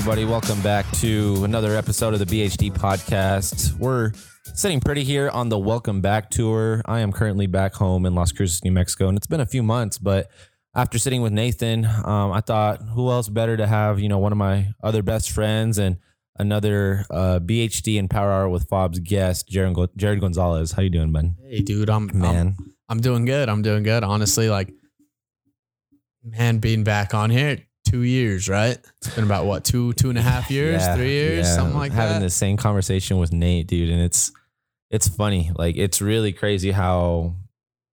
everybody? Welcome back to another episode of the BHD podcast. We're sitting pretty here on the Welcome Back tour. I am currently back home in Las Cruces, New Mexico, and it's been a few months, but after sitting with Nathan, um, I thought, who else better to have, you know, one of my other best friends and another uh, BHD and Power Hour with Fob's guest, Jared, Jared Gonzalez. How you doing, Ben? Hey, dude, I'm Man, I'm, I'm doing good. I'm doing good. Honestly, like, man, being back on here, two years, right? It's been about what two, two and a half years, Yeah, three years, yeah. something like having that. Having the same conversation with Nate, dude, and it's it's funny. Like it's really crazy how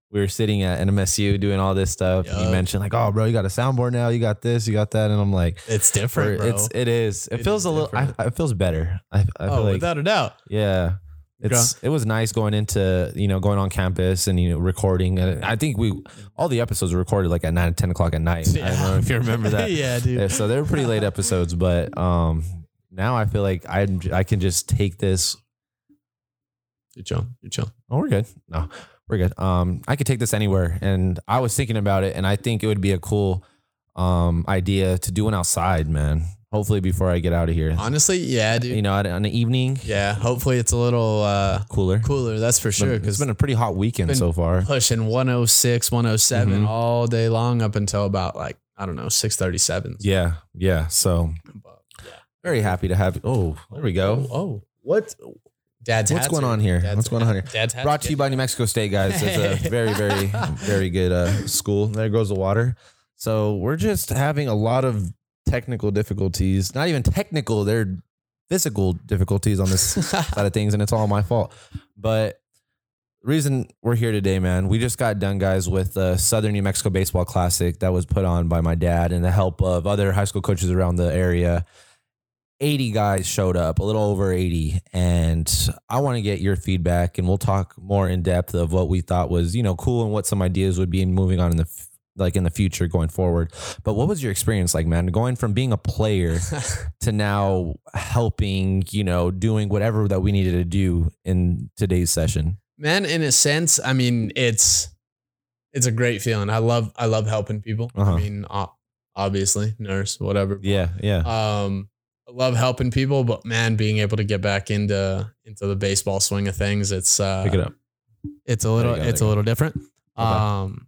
we were sitting at NMSU doing all this stuff. and You mentioned like, oh, bro, you got a soundboard now. You got this. You got that, and I'm like, It's different, bro. it's it is. It, It feels is a little. I, it feels better. I, I oh, feel like without a doubt. yeah. It's it was nice going into you know going on campus and you know recording. And I think we all the episodes were recorded like at nine ten o'clock at night. I don't know if you remember that. yeah, dude. Yeah, so they were pretty late episodes, but um, now I feel like I I can just take this. You're chill. You're chill. Oh, we're good. No, we're good. Um, I could take this anywhere, and I was thinking about it, and I think it would be a cool um idea to do one outside, man. Hopefully, before I get out of here, Honestly, yeah, dude. you know, on an evening, yeah. Hopefully, it's a little uh, cooler. cooler. That's for sure. Because it's been a pretty hot weekend so far. pushing 106, 107 Mhm. all day long up until about like I don't know 637. Yeah, yeah. So very happy to have. You. Oh, there we go. Oh, What Dad's What's going on here? Dad's- What's going on here? Dad's brought to you by New Mexico State, guys. It's a very, very, very good uh, school. There goes the water. So we're just having a lot of technical difficulties. Not even technical; they're physical difficulties on this side of things, and it's all my fault. But the reason we're here today, man, we just got done, guys, with the Southern New Mexico Baseball Classic that was put on by my dad and the help of other high school coaches around the area. 80 guys showed up, a little over 80. And I want to get your feedback and we'll talk more in depth of what we thought was, you know, cool and what some ideas would be in moving on in the like in the future going forward. But what was your experience like, man, going from being a player to now helping, you know, doing whatever that we needed to do in today's session? Man, in a sense, I mean, it's it's a great feeling. I love I love helping people. Uh-huh. I mean, obviously, nurse, whatever. Yeah, yeah. Um, I love helping people, but man, being able to get back into into the baseball swing of things, it's uh, Pick it up. it's a little go, it's a little different. Um,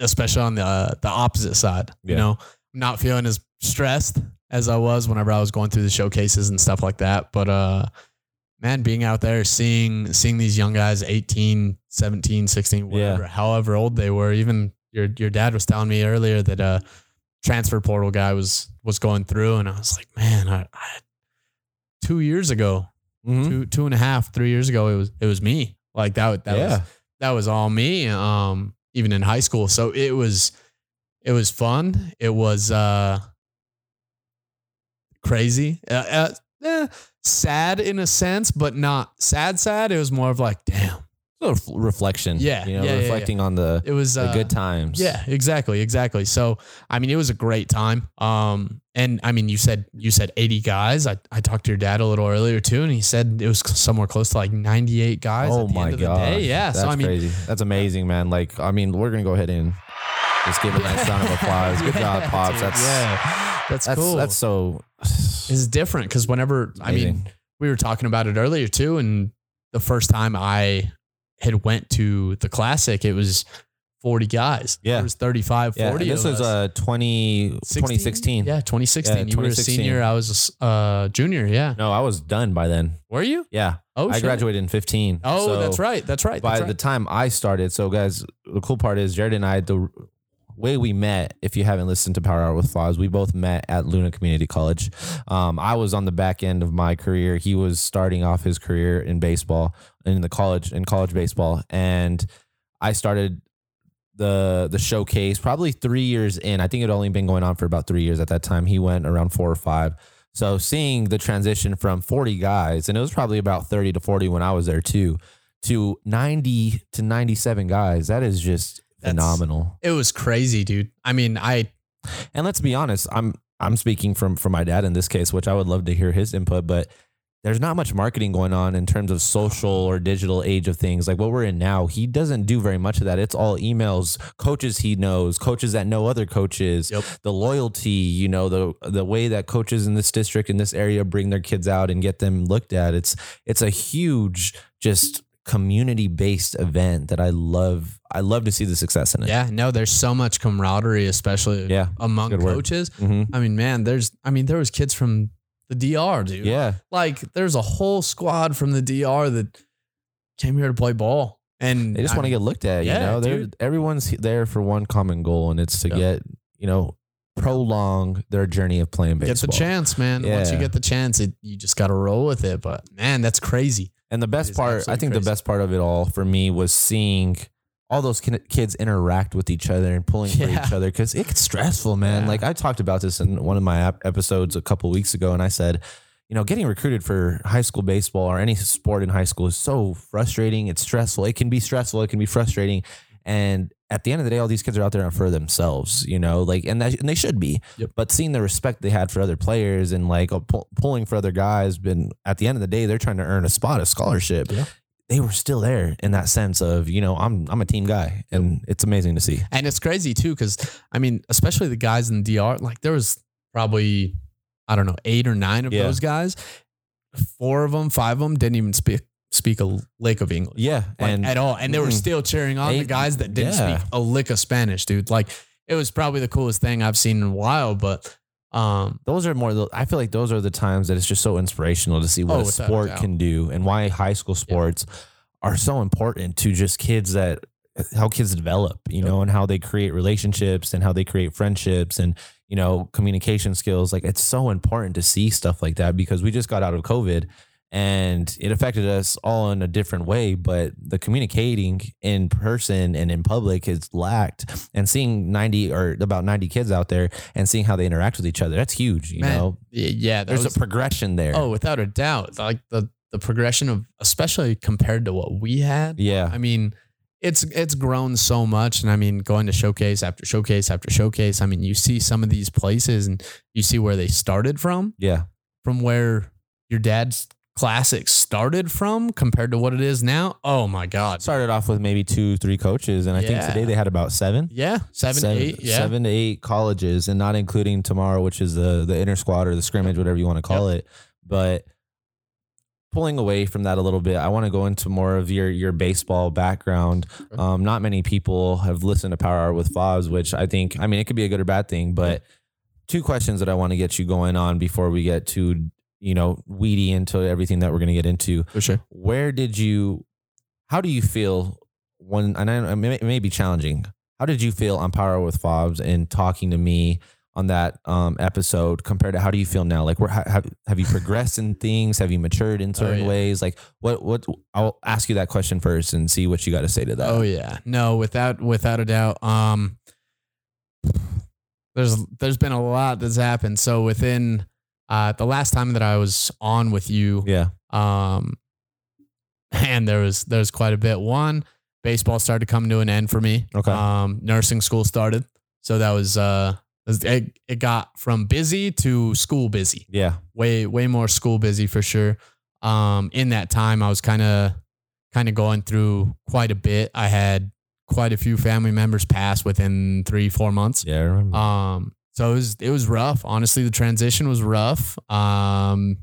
especially on the uh, the opposite side. Yeah. You know, not feeling as stressed as I was whenever I was going through the showcases and stuff like that. But uh, man, being out there seeing seeing these young guys, 18, 17, 16, Yeah. whatever, however old they were. Even your your dad was telling me earlier that uh transfer portal guy was was going through, and I was like, man, I, I two years ago, Mhm. two two and a half, three years ago, it was it was me. Like that that was that was all me. Um, even in high school, so it was it was fun. It was uh crazy, uh, uh, eh, sad in a sense, but not sad. Sad. It was more of like, damn. Reflection. Yeah, You know, yeah, yeah, reflecting on the, It was the uh, good times. Yeah, exactly, exactly. So, I mean, it was a great time. Um, and I mean, you said you said 80 guys. I, I talked to your dad a little earlier too, and he said it was somewhere close to like 98 guys. Oh at the my end of the god! Yeah. that's So I mean, crazy. That's amazing, man. Like, I mean, we're gonna go ahead and just give a nice round of applause. Good job, pops. That's yeah, that's, that's cool. that's so. it's different because whenever I mean, we were talking about it earlier too, and the first time I had went to the classic, it was 40 guys. Yeah. It was 35, yeah, 40. this of was us. uh 20, 2016. Yeah, 2016. Yeah, you were a senior. I was a uh, junior. Yeah. No, I was done by then. Were you? Yeah, Oh, I shit. graduated in fifteen. Oh, So that's right. That's right. By That's the time I started, so guys, the cool part is Jared and I, the way we met, if you haven't listened to Power Hour with Foz, we both met at Luna Community College. Um, I was on the back end of my career. He was starting off his career in baseball in the college in college baseball, and I started the the showcase probably three years in. I think it only been going on for about three years at that time. He went around four or five. So seeing the transition from 40 guys, and it was probably about 30 to 40 when I was there too, to 90 to 97 guys, that is just That's- phenomenal. It was crazy, dude. I mean, I And let's be honest, I'm I'm speaking from from my dad in this case, which I would love to hear his input, but there's not much marketing going on in terms of social or digital age of things like what we're in now he doesn't do very much of that it's all emails coaches he knows coaches that know other coaches Yep. the loyalty you know the the way that coaches in this district in this area bring their kids out and get them looked at it's it's a huge just community based event that i love i love to see the success in it Yeah, no, there's so much camaraderie, especially Yeah, among coaches. hmm I mean, man, there's I mean, there was kids from the DR, dude. yeah Like there's a whole squad from the DR that came here to play ball. And They just want to get looked at. yeah, you know, They're, everyone's there for one common goal, and it's to Yeah. get you know prolong their journey of playing baseball. get the chance, man. Once you get the chance, it, you just got to roll with it. But man, that's crazy. And the best part, I think, crazy. the best part of it all for me was seeing all those kids interact with each other and pulling for each other because it gets stressful, man. Yeah. Like I talked about this in one of my episodes a couple weeks ago, and I said, you know, getting recruited for high school baseball or any sport in high school is so frustrating. It's stressful. It can be stressful. It can be frustrating. And at the end of the day, all these kids are out there for themselves, you know, like, and, that, and they should be. Yep. But seeing the respect they had for other players and like uh, pull, pulling for other guys, been at the end of the day, they're trying to earn a spot, a scholarship. Yeah. They were still there in that sense of, you know, I'm I'm a team guy, and it's amazing to see. And it's crazy too, because I mean, especially the guys in the DR, like there was probably, I don't know, eight or nine of Yeah. those guys. Four of them, five of them didn't even speak speak a lick of English. Yeah, like, and at all. And they were still cheering on the guys that didn't yeah. speak a lick of Spanish, dude. Like it was probably the coolest thing I've seen in a while. But um, those are more. I feel like those are the times that it's just so inspirational to see what Oh, a without a sport can do and why high school sports are so important to just kids that how kids develop, you Yep. know, and how they create relationships and how they create friendships and you know communication skills. Like it's so important to see stuff like that because we just got out of COVID. And it affected us all in a different way, but the communicating in person and in public is lacked. And seeing 90 or about 90 kids out there and seeing how they interact with each other, that's huge. You Man, know, yeah, there's was, a progression there. oh, without a doubt, like the the progression of, especially compared to what we had. yeah. I mean, it's it's grown so much, and I mean, going to showcase after showcase after showcase. I mean, you see some of these places, and you see where they started from, Yeah. from where your dad's classics started from, compared to what it is now. Oh my God! Started off with maybe two, three coaches. And I think today they had about seven. Yeah, seven, eight. Yeah, seven to eight colleges, and not including tomorrow, which is the the inter squad or the scrimmage, whatever you want to call it. But pulling away from that a little bit, I want to go into more of your your baseball background. Um, not many people have listened to Power Hour with Fobs, which I think, I mean, it could be a good or bad thing. But two questions that I want to get you going on before we get to you know weedy into everything that we're going to get into for sure. where did you how do you feel when and I, it, may, it may be challenging how did you feel on power with fobs and talking to me on that um, episode compared to how do you feel now like where ha- have, have you progressed in things have you matured in certain yeah. ways like what what i'll ask you that question first and see what you got to say to that Oh yeah, no, without without a doubt. Um, there's there's been a lot that's happened. So within uh the last time that I was on with you, yeah um, and there was there was quite a bit. One, baseball started to come to an end for me. Okay. Um, nursing school started, so that was uh, it, it got from busy to school busy yeah way way more school busy for sure. Um, in that time, I was kind of kind of going through quite a bit. I had quite a few family members pass within three four months. yeah I remember. Um, so it was it was rough. Honestly, the transition was rough. Um,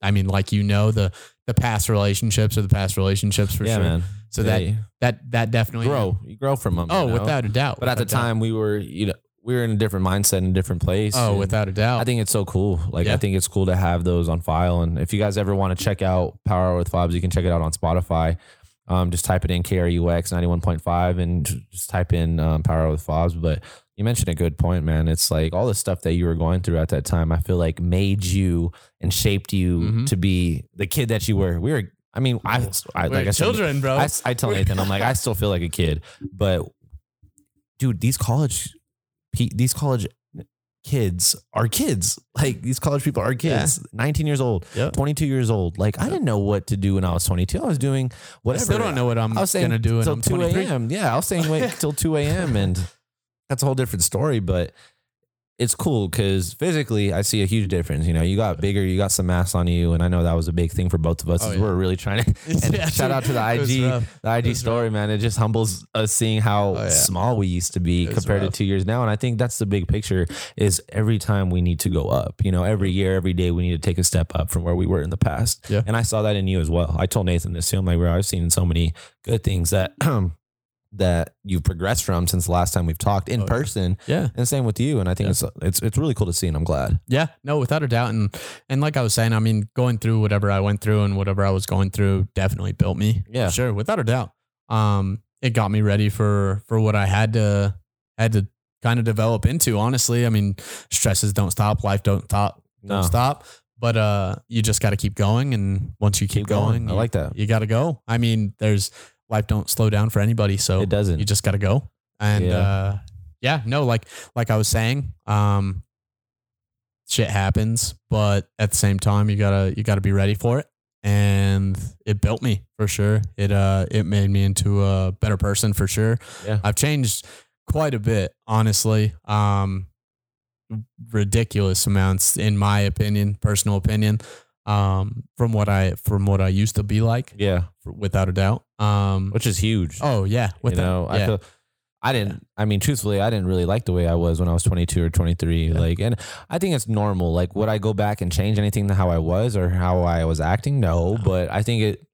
I mean, like you know, the the past relationships or the past relationships for yeah sure. man So Yeah, that that that definitely grow you grow from them Oh, you know? without a doubt. but at the a doubt. time we were you know we were in a different mindset in a different place oh, without a doubt. I think it's so cool. Like I think it's cool to have those on file. And if you guys ever want to check out Power Hour with Fobs, you can check it out on Spotify. Um, just type it in KRUX ninety one point five and just type in um, Power Hour with Fobs. But you mentioned a good point, man. It's like all the stuff that you were going through at that time. I feel like made you and shaped you Mhm. to be the kid that you were. We were. I mean, I, I We're like I said, children, bro. I, I tell Nathan, I'm like, I still feel like a kid, but dude, these college, these college kids are kids. Like these college people are kids. 19 years old, Yep. 22 years old. Like I didn't know what to do when I was 22. I was doing I whatever. still don't know what I'm I was saying gonna do until 2 I'm 23. a.m. Yeah, I was saying wait till 2 a.m. and that's a whole different story. But it's cool because physically I see a huge difference. You know, you got bigger, you got some mass on you, and I know that was a big thing for both of us. Oh, yeah. We're really trying to. And Yeah, shout out to the IG, the IG story, man. It just humbles us seeing how Oh, yeah. small we used to be compared rough. to two years now. And I think that's the big picture. Is every time we need to go up. You know, every year, every day, we need to take a step up from where we were in the past. Yeah. And I saw that in you as well. I told Nathan this too. I'm like, bro, I've seen so many good things that. that you've progressed from since the last time we've talked in Oh, yeah. person Yeah. and same with you. And I think Yeah. it's it's it's really cool to see, and I'm glad. Yeah, no, without a doubt. And and like I was saying, I mean, going through whatever I went through and whatever I was going through definitely built me. Yeah. Sure, without a doubt. Um, it got me ready for for what I had to had to kind of develop into, honestly. I mean, stresses don't stop, life don't stop don't No. stop. But uh you just gotta keep going and once you keep, Keep going. going, I you, like that. you gotta go. I mean, there's life don't slow down for anybody. So It doesn't. you just gotta go. And Yeah. uh yeah, no, like like I was saying, um shit happens, but at the same time you gotta you gotta be ready for it. And it built me for sure. It uh it made me into a better person for sure. Yeah. I've changed quite a bit, honestly. Um ridiculous amounts in my opinion, personal opinion. Um from what I from what I used to be like, yeah, without a doubt. Um which is huge. Oh yeah, you without, know, I yeah. feel I didn't. I mean, truthfully, I didn't really like the way I was when I was 22 or 23. Yeah. Like, and I think it's normal. Like, would I go back and change anything to how I was or how I was acting? No, No. but I think it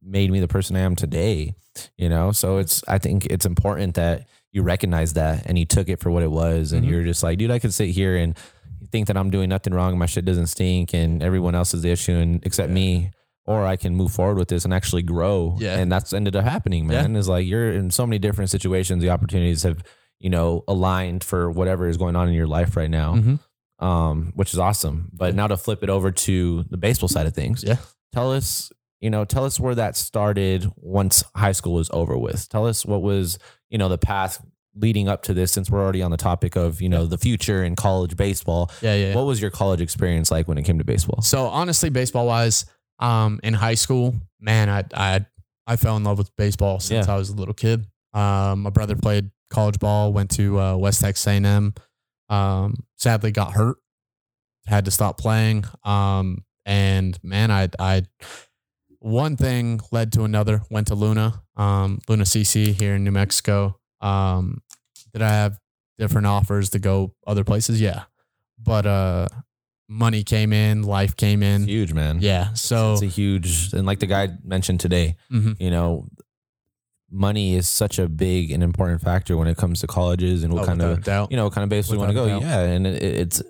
made me the person I am today. You know, so it's. I think it's important that you recognize that and you took it for what it was, and Mhm. you're just like, dude, I could sit here and think that I'm doing nothing wrong, my shit doesn't stink, and everyone else is the issue, and except Yeah. me. Or I can move forward with this and actually grow. Yeah. And that's ended up happening, Yeah. man. Is like you're in so many different situations. The opportunities have, you know, aligned for whatever is going on in your life right now, Mhm. um, which is awesome. But Yeah. now to flip it over to the baseball side of things, Yeah. tell us, you know, tell us where that started once high school was over with. Tell us what was, you know, the path leading up to this since we're already on the topic of, you know, the future in college baseball. Yeah, yeah. What was your college experience like when it came to baseball? So honestly, baseball wise, um, in high school, man, I I I fell in love with baseball since Yeah. I was a little kid. Um, my brother played college ball, went to uh, West Texas A&M. Um, sadly got hurt, had to stop playing. Um, and man, I I one thing led to another. Went to Luna, um, Luna CC here in New Mexico. Um, did I have different offers to go other places? Yeah, but uh, money came in, life came in. It's huge, man. Yeah. So it's a huge, and like the guy mentioned today, mhm. you know, money is such a big and important factor when it comes to colleges and what Oh, kind of doubt. you know kind of base we want to go. Doubt. Yeah, and it, it's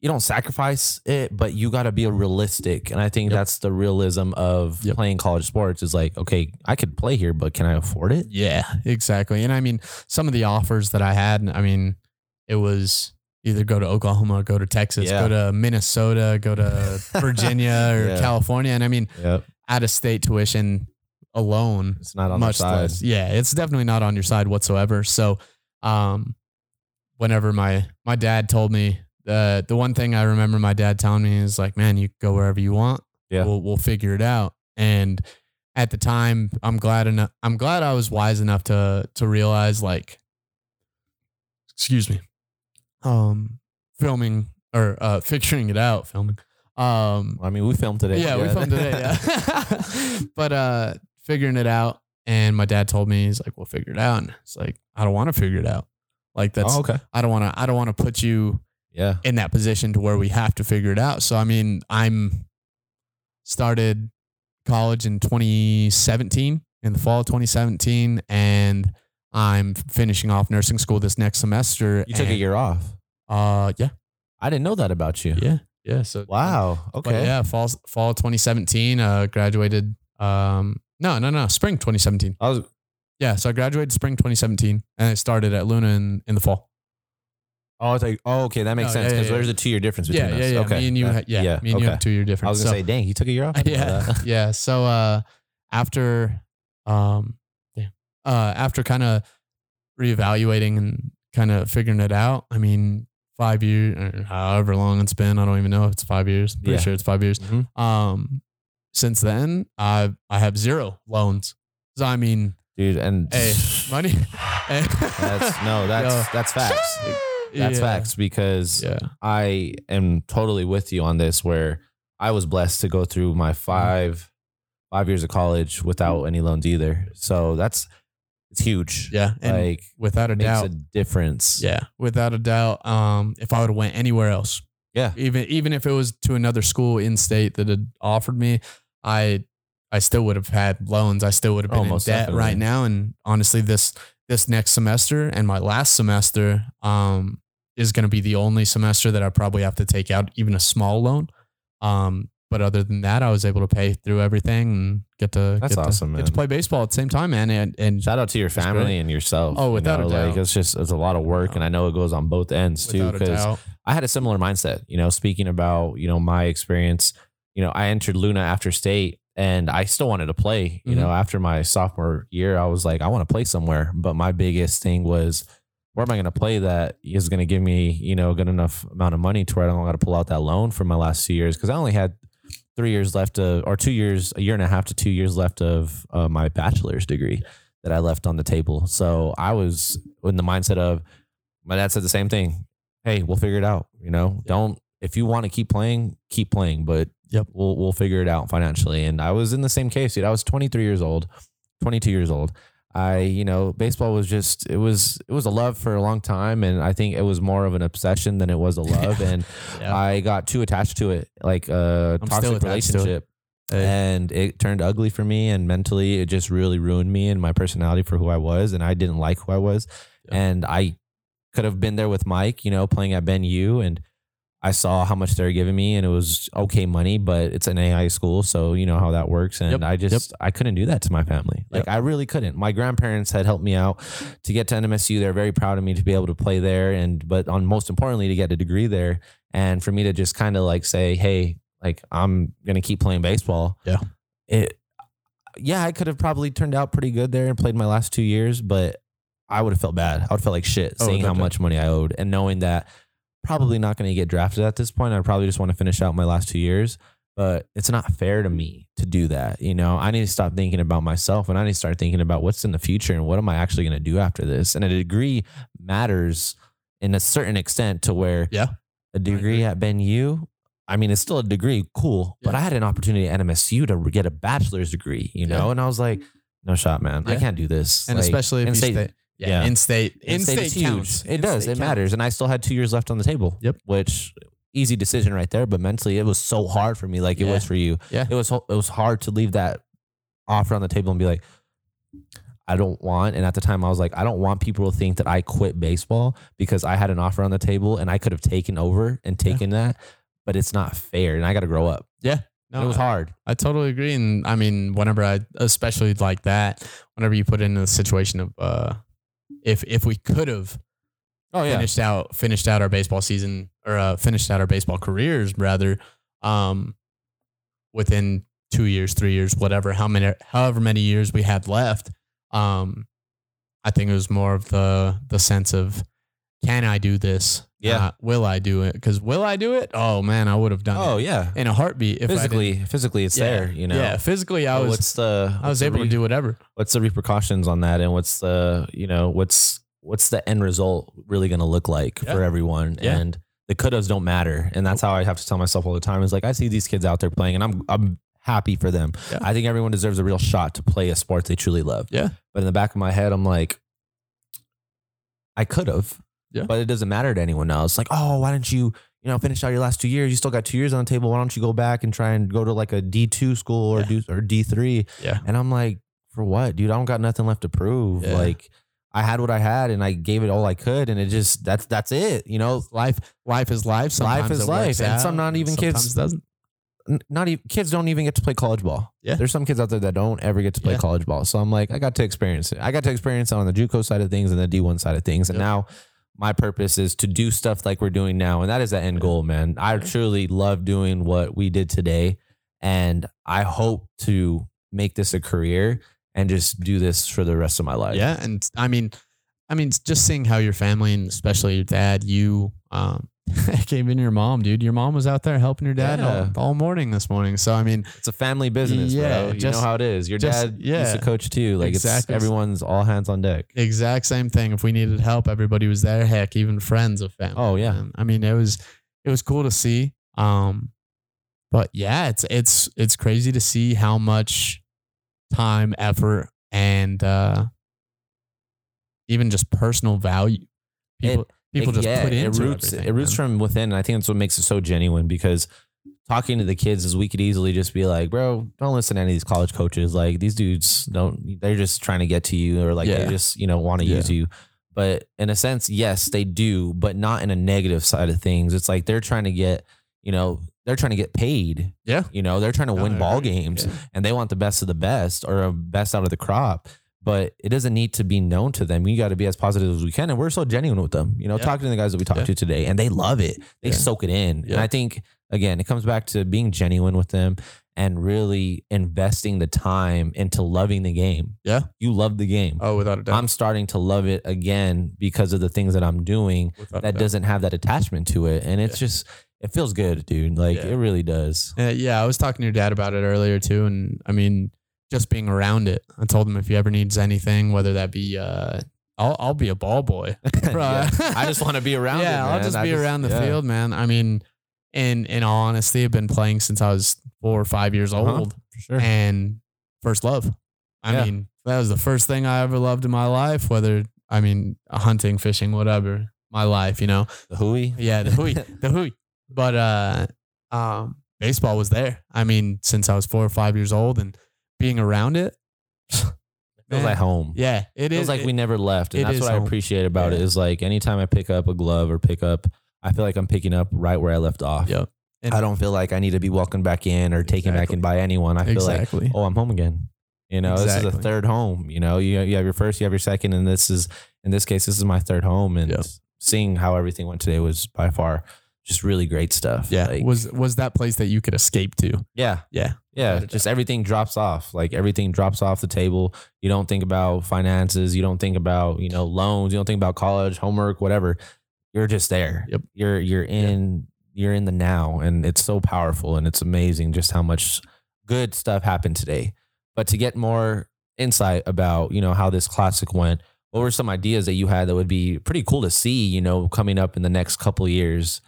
you don't sacrifice it, but you got to be realistic, and I think Yep. that's the realism of Yep. playing college sports. Is like, okay, I could play here, but can I afford it? Yeah, exactly. And I mean, some of the offers that I had, I mean, it was either go to Oklahoma, go to Texas, Yeah. go to Minnesota, go to Virginia or Yeah. California. And I mean, Yep, out of state tuition alone, it's not on much side. less. Yeah, it's definitely not on your side whatsoever. So, um, whenever my my dad told me uh, the one thing I remember my dad telling me is like, "Man, you go wherever you want. Yeah. we'll we'll figure it out." And at the time, I'm glad enough. I'm glad I was wise enough to to realize like, excuse me, um, filming or uh, figuring it out, filming. Um, I mean, we filmed today. yeah, we filmed today. Yeah, but uh, figuring it out, and my dad told me he's like, "We'll figure it out." And it's like, I don't want to figure it out. Like that's oh, okay. I don't want to. I don't want to put you Yeah. in that position to where we have to figure it out. So I mean, I'm started college in 2017 in the fall of 2017, and I'm finishing off nursing school this next semester. You took a and, year off. Uh, yeah, I didn't know that about you. yeah, yeah. So Wow. But Okay. yeah, fall fall 2017. Uh, graduated. Um, no, no, no, spring 2017. I was Yeah, so I graduated spring 2017, and I started at Luna in, in the fall. Oh, I was like, oh, okay, that makes No, sense yeah, because yeah, there's a two year difference between yeah, us. yeah. yeah. Okay. Me and you, ha- yeah, me and you have two year difference. I was gonna So- say, dang, he took a year off. yeah, yeah. So uh, after um, uh, after kind of reevaluating and kind of figuring it out, I mean, five years, however long it's been, I don't even know if it's five years. Pretty Yeah. sure it's five years. Mhm. Um, since then, I I have zero loans. So I mean, dude, and Hey, money. Hey. that's no, that's Yo. that's facts. That's Yeah. facts because Yeah. I am totally with you on this where I was blessed to go through my five five years of college without any loans either. So that's it's huge. Yeah. And like without a makes doubt. a difference. Yeah, without a doubt. Um, if I would have went anywhere else, Yeah. even even if it was to another school in state that had offered me, I I still would have had loans. I still would have been Oh, in debt definitely. right now. And honestly, this this next semester and my last semester um is going to be the only semester that I probably have to take out even a small loan. Um, but other than that, I was able to pay through everything and get to That's get awesome, to, get to play baseball at the same time, man. And and Shout out to your family and yourself. Oh, you without a know, Like doubt. it's just it's a lot of work, and I know it goes on both ends too. a Because I had a similar mindset. You know, speaking about you know my experience. You know, I entered Luna after state, and I still wanted to play. You Mhm. know, after my sophomore year, I was like, I want to play somewhere. But my biggest thing was, where am I going to play that is going to give me you know a good enough amount of money to where I don't got to pull out that loan for my last two years because I only had three years left of, or two years, a year and a half to two years left of uh, my bachelor's degree that I left on the table. So I was in the mindset of my dad said the same thing. Hey, we'll figure it out. You know, don't if you want to keep playing, keep playing, but Yep. we'll we'll figure it out financially. And I was in the same case, dude. I was 23 years old, 22 years old. I, you know, baseball was just it was it was a love for a long time, and I think it was more of an obsession than it was a love. and Yeah. I got too attached to it, like a I'm toxic to it. relationship and it turned ugly for me and mentally it just really ruined me and my personality for who I was and I didn't like who I was Yeah. and I could have been there with Mike you know playing at Ben U and I saw how much they're giving me and it was okay money but it's an AI school so you know how that works. And Yep. I just I couldn't do that to my family. Like I really couldn't. My grandparents had helped me out to get to NMSU they're very proud of me to be able to play there and but on most importantly to get a degree there. And for me to just kind of like say hey like I'm gonna keep playing baseball. Yeah. it yeah, I could have probably turned out pretty good there and played my last two years, but I would have felt bad. I would have felt like shit Oh, seeing how much money I owed and knowing that probably not going to get drafted at this point. I probably just want to finish out my last two years, but it's not fair to me to do that. You know, I need to stop thinking about myself and I need to start thinking about what's in the future and what am I actually going to do after this. And a degree matters in a certain extent to where Yeah. a degree at Ben U. I mean, it's still a degree, cool. But I had an opportunity at MSU to get a bachelor's degree, you know, Yeah. and I was like, no shot, man. I can't do this. and Like, especially if you in-state- stay, yeah, yeah. in state, in in-state state is huge. It does. In-state It matters. And I still had two years left on the table. Yep. Which easy decision right there. But mentally, it was so hard for me, like it was for you. Yeah. It was it was hard to leave that offer on the table and be like, I don't want. And at the time, I was like, I don't want people to think that I quit baseball because I had an offer on the table and I could have taken over and taken that. But it's not fair, and I got to grow up. Yeah. No, it was hard. I totally agree. And I mean, whenever I, especially like that, whenever you put it in a situation of, uh, if if we could have Oh finished out finished out our baseball season or uh, finished out our baseball careers rather, um, within two years, three years, whatever, how many, however many years we had left, um, I think it was more of the the sense of, can I do this? Yeah. Not, will I do it? Because will I do it? Oh man, I would have done it. Oh it yeah. in a heartbeat if I physically, physically, it's Yeah. there. You know. Yeah, physically, I was what's the I was what's able to do whatever. what's the repercussions on that and what's the you know what's what's the end result really going to look like Yeah. for everyone Yeah. and the couldas don't matter and that's how i have to tell myself all the time is like i see these kids out there playing and i'm i'm happy for them i think everyone deserves a real shot to play a sport they truly love Yeah. but in the back of my head i'm like i could have Yeah. but it doesn't matter to anyone else like oh why don't you you know finish out your last two years you still got two years on the table why don't you go back and try and go to like a d2 school or Yeah. do or d3 Yeah. and I'm like, for what, dude? I don't got nothing left to prove. Yeah. Like, I had what I had, and I gave it all I could, and it just that's that's it. You know, Life, life is life. Sometimes life is life, and some not even sometimes kids- doesn't. Not even kids don't even get to play college ball. Yeah. there's some kids out there that don't ever get to play Yeah. college ball. So I'm like, I got to experience it. I got to experience it on the JUCO side of things and the D1 side of things, and Yep. now. My purpose is to do stuff like we're doing now, and that is the end goal, man. I truly love doing what we did today, and I hope to make this a career and just do this for the rest of my life. Yeah, and I mean, I mean, just seeing how your family and especially your dad, you, um, came in your mom, dude. Your mom was out there helping your dad Yeah. all, all morning this morning. So I mean, It's a family business, Yeah, bro. You just- know how it is. Your just- dad used yeah. to coach too. Like it's Exactly. everyone's all hands on deck. exact same thing. If we needed help, everybody was there. Heck, even friends of family. Oh, yeah. man. I mean, it was it was cool to see. Um, but yeah, it's it's it's crazy to see how much time, effort, and uh, even just personal value people people It- just yeah, put into it roots it roots man. from within. And I think that's what makes it so genuine because talking to the kids is we could easily just be like, bro, don't listen to any of these college coaches. Like these dudes don't they're just trying to get to you or like Yeah. they just, you know, want to Yeah. use you. But in a sense, yes, they do, but not in a negative side of things. It's like they're trying to get, you know, they're trying to get paid. Yeah. You know, they're trying to win I ball games Yeah. and they want the best of the best or a best out of the crop. But it doesn't need to be known to them. We got to be as positive as we can. And we're so genuine with them. You know, Yeah. talking to the guys that we talked Yeah. to today, and they love it. They Yeah. soak it in. And I think, again, it comes back to being genuine with them and really investing the time into loving the game. Yeah. You love the game. Oh, without a doubt. I'm starting to love it again because of the things that I'm doing Without that doesn't have that attachment to it. And it's just, it feels good, dude. Like it really does. Uh, yeah, I was talking to your dad about it earlier too, and I mean, just being around it. I told him if he ever needs anything, whether that be, uh, I'll I'll be a ball boy. Yeah. I just want to be around yeah, it. I'll just I be around the yeah. field, man. I mean, in in all honesty, I've been playing since I was four or five years Uh-huh. old, For sure. and first love. I Yeah. mean, that was the first thing I ever loved in my life. Whether I mean hunting, fishing, whatever, my life, you know. the Hui. Yeah, the hui, the hui. But uh, um, baseball was there. I mean, since I was four or five years old, and being around it, feels man, like eh, home. Yeah, it feels is. like it- we never left, and it that's what I appreciate about it. Yeah. Is like anytime I pick up a glove or pick up, I feel like I'm picking up right where I left off. Yep. And- I don't feel like I need to be welcomed back in or taken back in by anyone. I feel exactly. like, oh, I'm home again. You know, this is a third home. You know, you you have your first, you have your second, and this is in this case, this is my third home. And Yep. seeing how everything went today was by far just really great stuff. yeah, Like, was was that place that you could escape to? yeah, Yeah, yeah, just everything drops off. Like everything drops off the table. You don't think about finances. You don't think about you know loans. You don't think about college, homework, whatever. You're just there. Yep. You're you're in you're in the now, and it's so powerful and it's amazing just how much good stuff happened today. But to get more insight about you know how this classic went, what were some ideas that you had that would be pretty cool to see? You know, coming up in the next couple years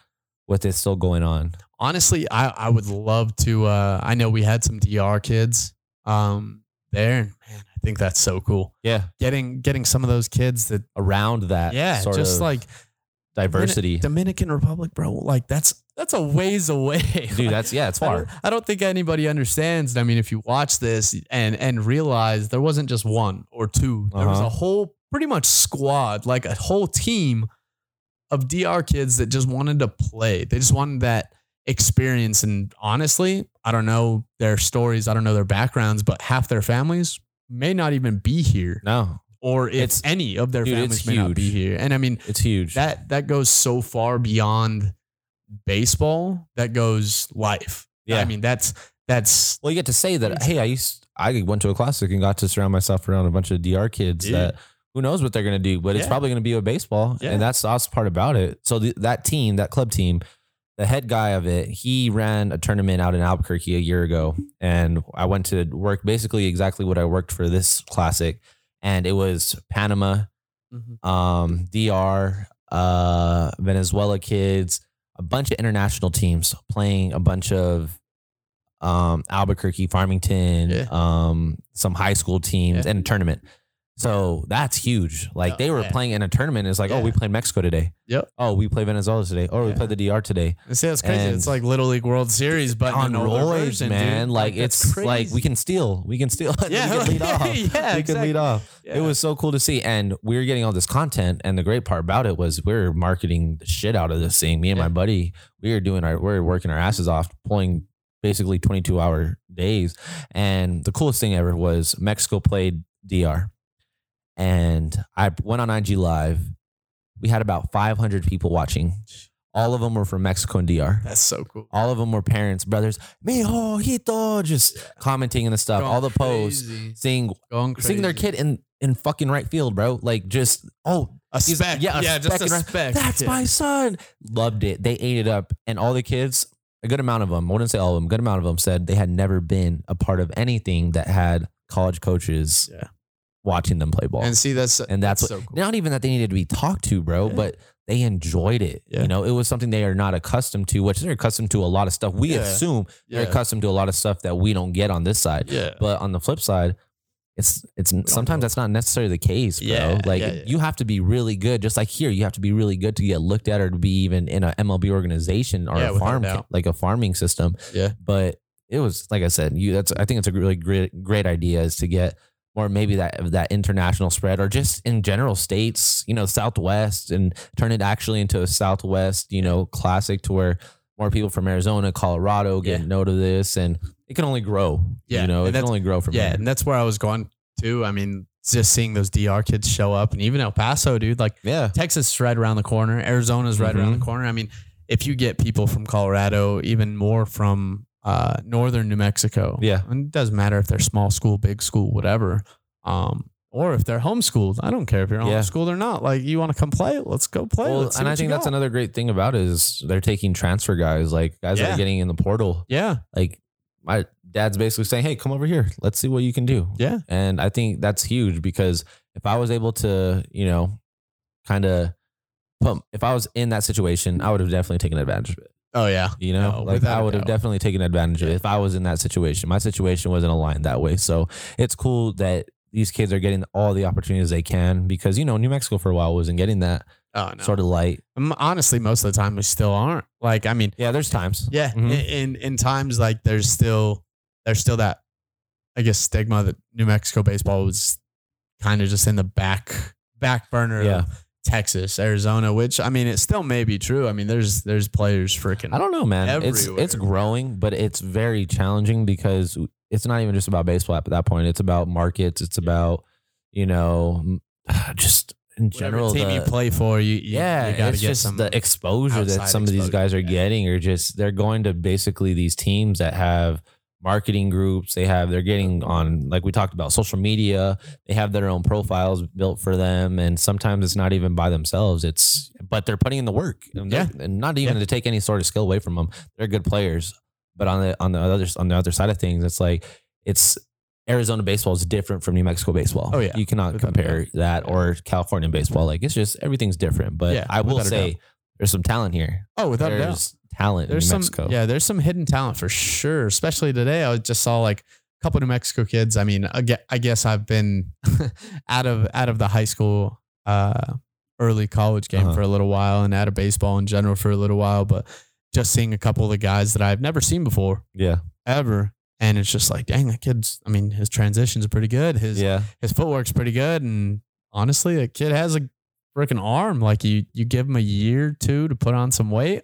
with this still going on. Honestly, I I would love to. Uh, I know we had some DR kids um there, and man, I think that's so cool. Yeah, Getting getting some of those kids that around that. yeah, just like diversity. Dominican Republic, bro. Like that's that's a ways away, Dude, that's yeah, it's I far. don't, I don't think anybody understands. I mean, if you watch this and and realize there wasn't just one or two, there was Uh-huh. a whole pretty much squad, like a whole team of DR kids that just wanted to play. They just wanted that experience. And honestly, I don't know their stories, I don't know their backgrounds, but half their families may not even be here, No, or if It's- any of their dude, families may not be here. And I mean, it's huge. that that goes so far beyond baseball that goes life Yeah. i mean that's that's well, you get to say that. Hey, I used I went to a classic and got to surround myself around a bunch of DR kids Dude. that who knows what they're gonna do, but it's probably gonna be a baseball, Yeah. and that's the awesome part about it. So the, that team, that club team, the head guy of it, he ran a tournament out in Albuquerque a year ago, and I went to work basically exactly what I worked for this classic, and it was Panama, um, DR, uh, Venezuela kids, a bunch of international teams playing a bunch of um, Albuquerque, Farmington, Yeah. um, some high school teams, Yeah. and a tournament. So that's huge. Like Oh, they were yeah. playing in a tournament. It's like, oh, we played Mexico today. Yep. Oh, we play Venezuela today. Oh, we Yeah. played the DR today. see that's crazy And- it's like little league world series but on roids, version, man. dude. Like, that's it's like we can steal. We can steal. yeah we can lead off. yeah we exactly. can lead off. Yeah. It was so cool to see. And we were getting all this content. And the great part about it was we were marketing the shit out of this thing. Me and Yeah. my buddy, we were doing our, we were working our asses off, pulling basically 22 hour days. And the coolest thing ever was Mexico played DR. And I went on IG Live. We had about 500 people watching. All of them were from Mexico and DR. that's so cool All of them were parents, brothers, mijo, hito, just commenting and the stuff. all the posts, seeing seeing their kid in in fucking right field, bro. Like just oh, A speck. yeah, Yeah, a just a and- speck. That's Yeah. my son. Loved it. They ate it up, and all the kids, a good amount of them, I wouldn't say all of them, a good amount of them said they had never been a part of anything that had college coaches Yeah. Watching them play ball. And see, that's and that's, what, so cool. not even that they needed to be talked to, bro, Yeah. but they enjoyed it. Yeah. You know, it was something they are not accustomed to, which they're accustomed to a lot of stuff. We Yeah. assume they're accustomed to a lot of stuff that we don't get on this side. Yeah. But on the flip side, it's it's sometimes that's not necessarily the case, bro. Yeah, like yeah, yeah. you have to be really good, just like here, you have to be really good to get looked at or to be even in a MLB organization or Yeah, a without a farm like a farming system. Yeah. But it was like I said, you that's I think it's a really great great idea is to get more maybe that that international spread or just in general states, you know, Southwest and turn it actually into a Southwest, you know, classic to where more people from Arizona, Colorado get Yeah. note of this and it can only grow. Yeah, You know, and it can only grow from Yeah, and that's where I was going to. I mean, just seeing those DR kids show up, and even El Paso, dude. Like Yeah. Texas is right around the corner. Arizona's right around Mhm. the corner. I mean, if you get people from Colorado, even more from uh, northern New Mexico, Yeah. and it doesn't matter if they're small school, big school, whatever, um, or if they're homeschooled. I don't care if you're Yeah. homeschooled or not. Like you want to come play, let's go play. Well, and I think that's got. another great thing about it is they're taking transfer guys, like guys that are getting in the portal. yeah, Like my dad's basically saying, Hey, come over here. Let's see what you can do. yeah, And I think that's huge because if I was able to, you know, kind of put, if I was in that situation, I would have definitely taken advantage of it. Oh yeah, You know, No, like I would have definitely taken advantage of it if I was in that situation. My situation wasn't aligned that way. So it's cool that these kids are getting all the opportunities they can because, you know, New Mexico for a while wasn't getting that oh no. sort of light. Honestly, most of the time we still aren't. Like, I mean, Yeah, there's times. Yeah, Mhm. in, in in times like there's still there's still that I guess stigma that New Mexico baseball was kind of just in the back back burner Yeah. of Texas, Arizona, which I mean it still may be true. I mean there's there's players freaking I don't know, man. It's Everywhere. it's growing, but it's very challenging because it's not even just about baseball at that point. It's about markets. It's about you know just in whatever general. team you play for, you, you yeah, you it's get just some the exposure that some of these guys are yeah. getting or just they're going to basically these teams that have marketing groups. They have they're getting on like we talked about social media. They have their own profiles built for them, and sometimes it's not even by themselves. It's but they're putting in the work. And they're- and not even Yeah. to take any sort of skill away from them. They're good players, but on the on the other on the other side of things, it's like it's. Arizona baseball is different from New Mexico baseball. Oh, yeah. you cannot Without compare that or California baseball. Like it's just everything's different. But Yeah, I will say there's some talent here. Oh, without a doubt. Talent There's in some New Mexico. yeah, there's some hidden talent for sure. Especially today, I just saw like a couple New Mexico kids. I mean, I I guess I've been out of out of the high school, uh, early college game Uh-huh. for a little while, and out of baseball in general for a little while. But just seeing a couple of the guys that I've never seen before yeah, ever, and it's just like, dang, that kid's. I mean, his transitions are pretty good. His yeah. his footwork's pretty good, and honestly, the kid has a freaking arm. Like you, you give him a year or two to put on some weight,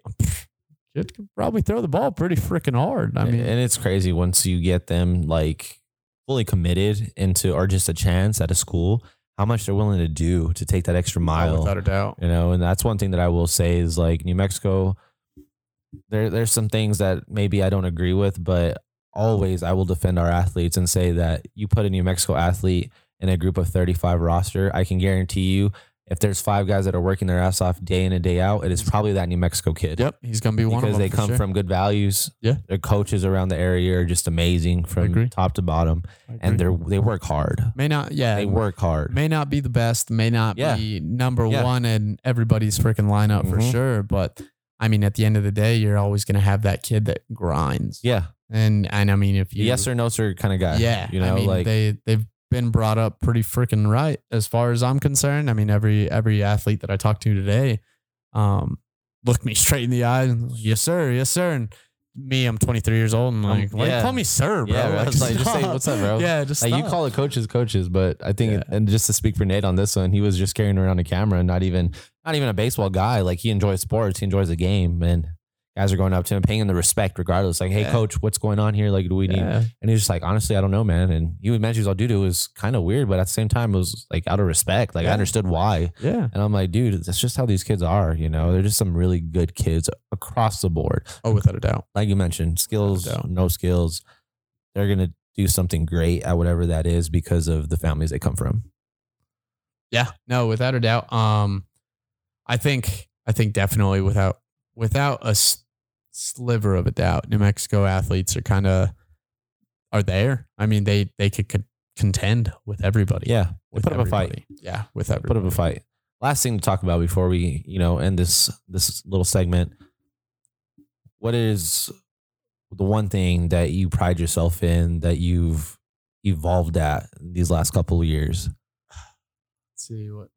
kid can probably throw the ball pretty freaking hard. I mean, and it's crazy once you get them like fully committed into or just a chance at a school, how much they're willing to do to take that extra oh, mile. without a doubt. you know, and that's one thing that I will say is like New Mexico. There, there's some things that maybe I don't agree with, but always I will defend our athletes and say that you put a New Mexico athlete in a group of 35 roster, I can guarantee you, if there's five guys that are working their ass off day in and day out, it is probably that New Mexico kid. Yep, he's gonna be one because of them Because they for come sure. from good values. Yeah. their coaches around the area are just amazing from top to bottom, and they're they work hard. may not, yeah, They work hard. may not be the best, may not Yeah. be number Yeah. one in everybody's freaking lineup for Mhm. sure. But I mean, at the end of the day, you're always gonna have that kid that grinds. Yeah, And and I mean, if you yes or no sir kind of guy. Yeah, you know, I mean, like they they've been brought up pretty freaking right as far as I'm concerned. I mean, every every athlete that I talked to today, um, looked me straight in the eye and yes sir, yes sir. And me, I'm 23 years old and Um, like, why you yeah. call me sir, bro? Yeah. It's like, just say, "What's up, bro?" Yeah, just Like you call it coaches, coaches, but I think, Yeah. and just to speak for Nate on this one, he was just carrying around a camera and not even, not even a baseball guy. Like he enjoys sports, he enjoys the game, and guys are going up to him, paying him the respect regardless. Like, hey, Yeah. coach, what's going on here? Like, do we need? Yeah. And he's just like, honestly, I don't know, man. And you would mention all dude, it was kind of weird, but at the same time, it was like out of respect. Like I understood why, Yeah. and I'm like, dude, that's just how these kids are. You know, they're just some really good kids across the board. Oh, without a doubt. Like you mentioned, skills, no skills, they're gonna do something great at whatever that is because of the families they come from. Yeah, no, without a doubt. Um, I think I think definitely without without a s- sliver of a doubt, New Mexico athletes are kind of are there. I mean, they they could con- contend with everybody. Yeah, with put up a fight. Yeah, with Put up a fight. Last thing to talk about before we, you know, end this this little segment. What is the one thing that you pride yourself in that you've evolved at these last couple of years? Let's see what.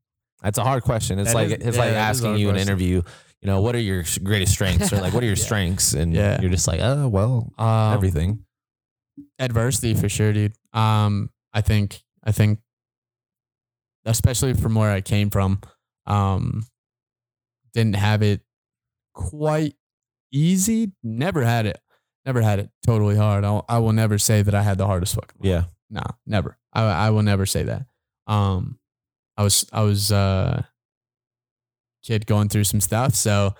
That's a hard question. It's That like is- it's yeah, like that is a asking you in an interview. You know, what are your greatest strengths, or like what are your Yeah. strengths? And Yeah. you're just like, oh well, Um, everything. adversity for sure, dude. Um, I think I think, especially from where I came from, um, didn't have it quite easy. Never had it. Never had it totally hard. I'll, I will never say that I had the hardest fucking. life. Yeah, No, never. I I will never say that. Um, I was I was uh kid going through some stuff, so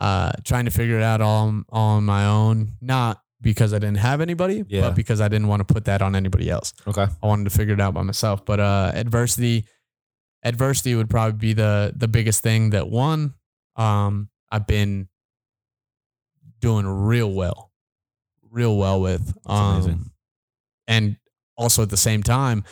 uh trying to figure it out all all on my own. Not because I didn't have anybody, Yeah. but because I didn't want to put that on anybody else. okay, I wanted to figure it out by myself. But uh adversity adversity would probably be the the biggest thing that one um I've been doing real well. Real well with. Um amazing. and also at the same time,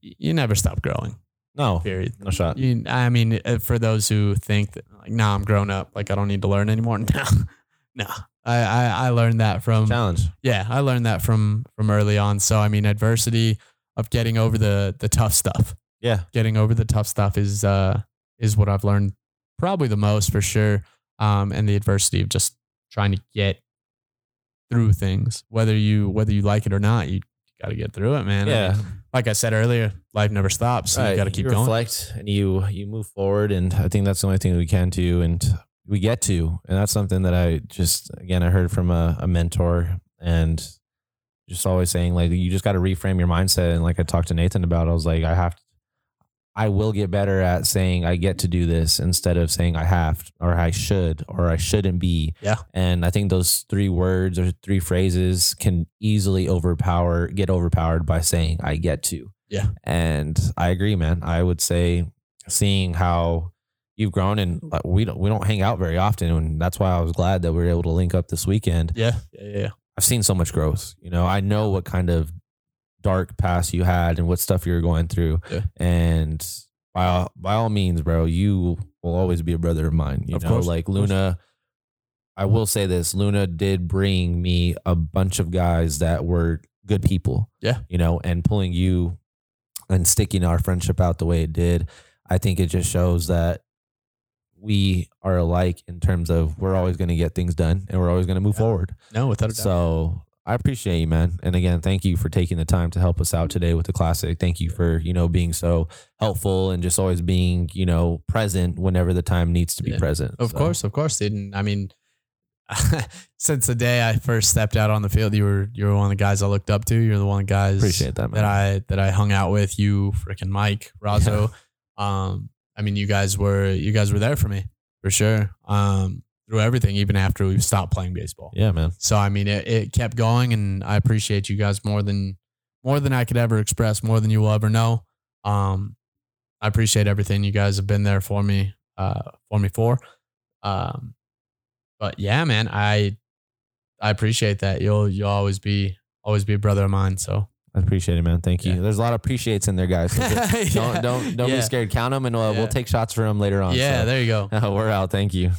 you never stop growing. No, Period. no shot. You, I mean, uh, for those who think that like, nah, I'm grown up, like I don't need to learn anymore. No, no. I, I I learned that from Challenge. yeah, I learned that from from early on. So I mean, adversity of getting over the the tough stuff. Yeah, Getting over the tough stuff is uh is what I've learned probably the most for sure. Um, and the adversity of just trying to get through things, whether you whether you like it or not, you got to get through it, man. I yeah. mean, like I said earlier, life never stops. So you got to keep you going. reflect and you you move forward and i think that's the only thing that we can do and we get to and that's something that i just again i heard from a, a mentor and just always saying like you just got to reframe your mindset and like i talked to nathan about i was like i have to i will get better at saying i get to do this instead of saying i have or i should or i shouldn't be Yeah. and i think those three words or three phrases can easily overpower get overpowered by saying i get to Yeah. and I agree, man. I would say seeing how you've grown and uh, we don't we don't hang out very often and that's why I was glad that we were able to link up this weekend. Yeah, yeah, yeah. I've seen so much growth. You know, I know what kind of dark past you had and what stuff you were going through. Yeah. And by all, by all means, bro, you will always be a brother of mine. You Of know, course, like. Luna I will say this, Luna did bring me a bunch of guys that were good people Yeah. you know, and pulling you and sticking our friendship out the way it did, I think it just shows that we are alike in terms of we're always going to get things done and we're always going to move Yeah. forward. No, without a doubt. So I appreciate you, man. And again, thank you for taking the time to help us out today with the classic. Thank you for, you know, being so helpful and just always being, you know, present whenever the time needs to be Yeah. present. Of So, course, of course, didn't. I mean, since the day I first stepped out on the field, you were you were one of the guys I looked up to. You're the one of the guys Appreciate that, man. that I that I hung out with. You, freaking Mike, Razzo. Um, I mean, you guys were you guys were there for me for sure. Um, through everything, even after we stopped playing baseball. yeah, man. So I mean, it, it kept going, and I appreciate you guys more than more than I could ever express, more than you will ever know. Um, I appreciate everything you guys have been there for me, uh, for me for. Um, but yeah, man, I I appreciate that. You'll you'll always be always be a brother of mine. So I appreciate it, man. Thank you. Yeah. There's a lot of appreciates in there, guys. So just Yeah. don't don't don't Yeah. be scared. Count them, and Yeah. we'll take shots for them later on. yeah, So, there you go. we're out. Thank you.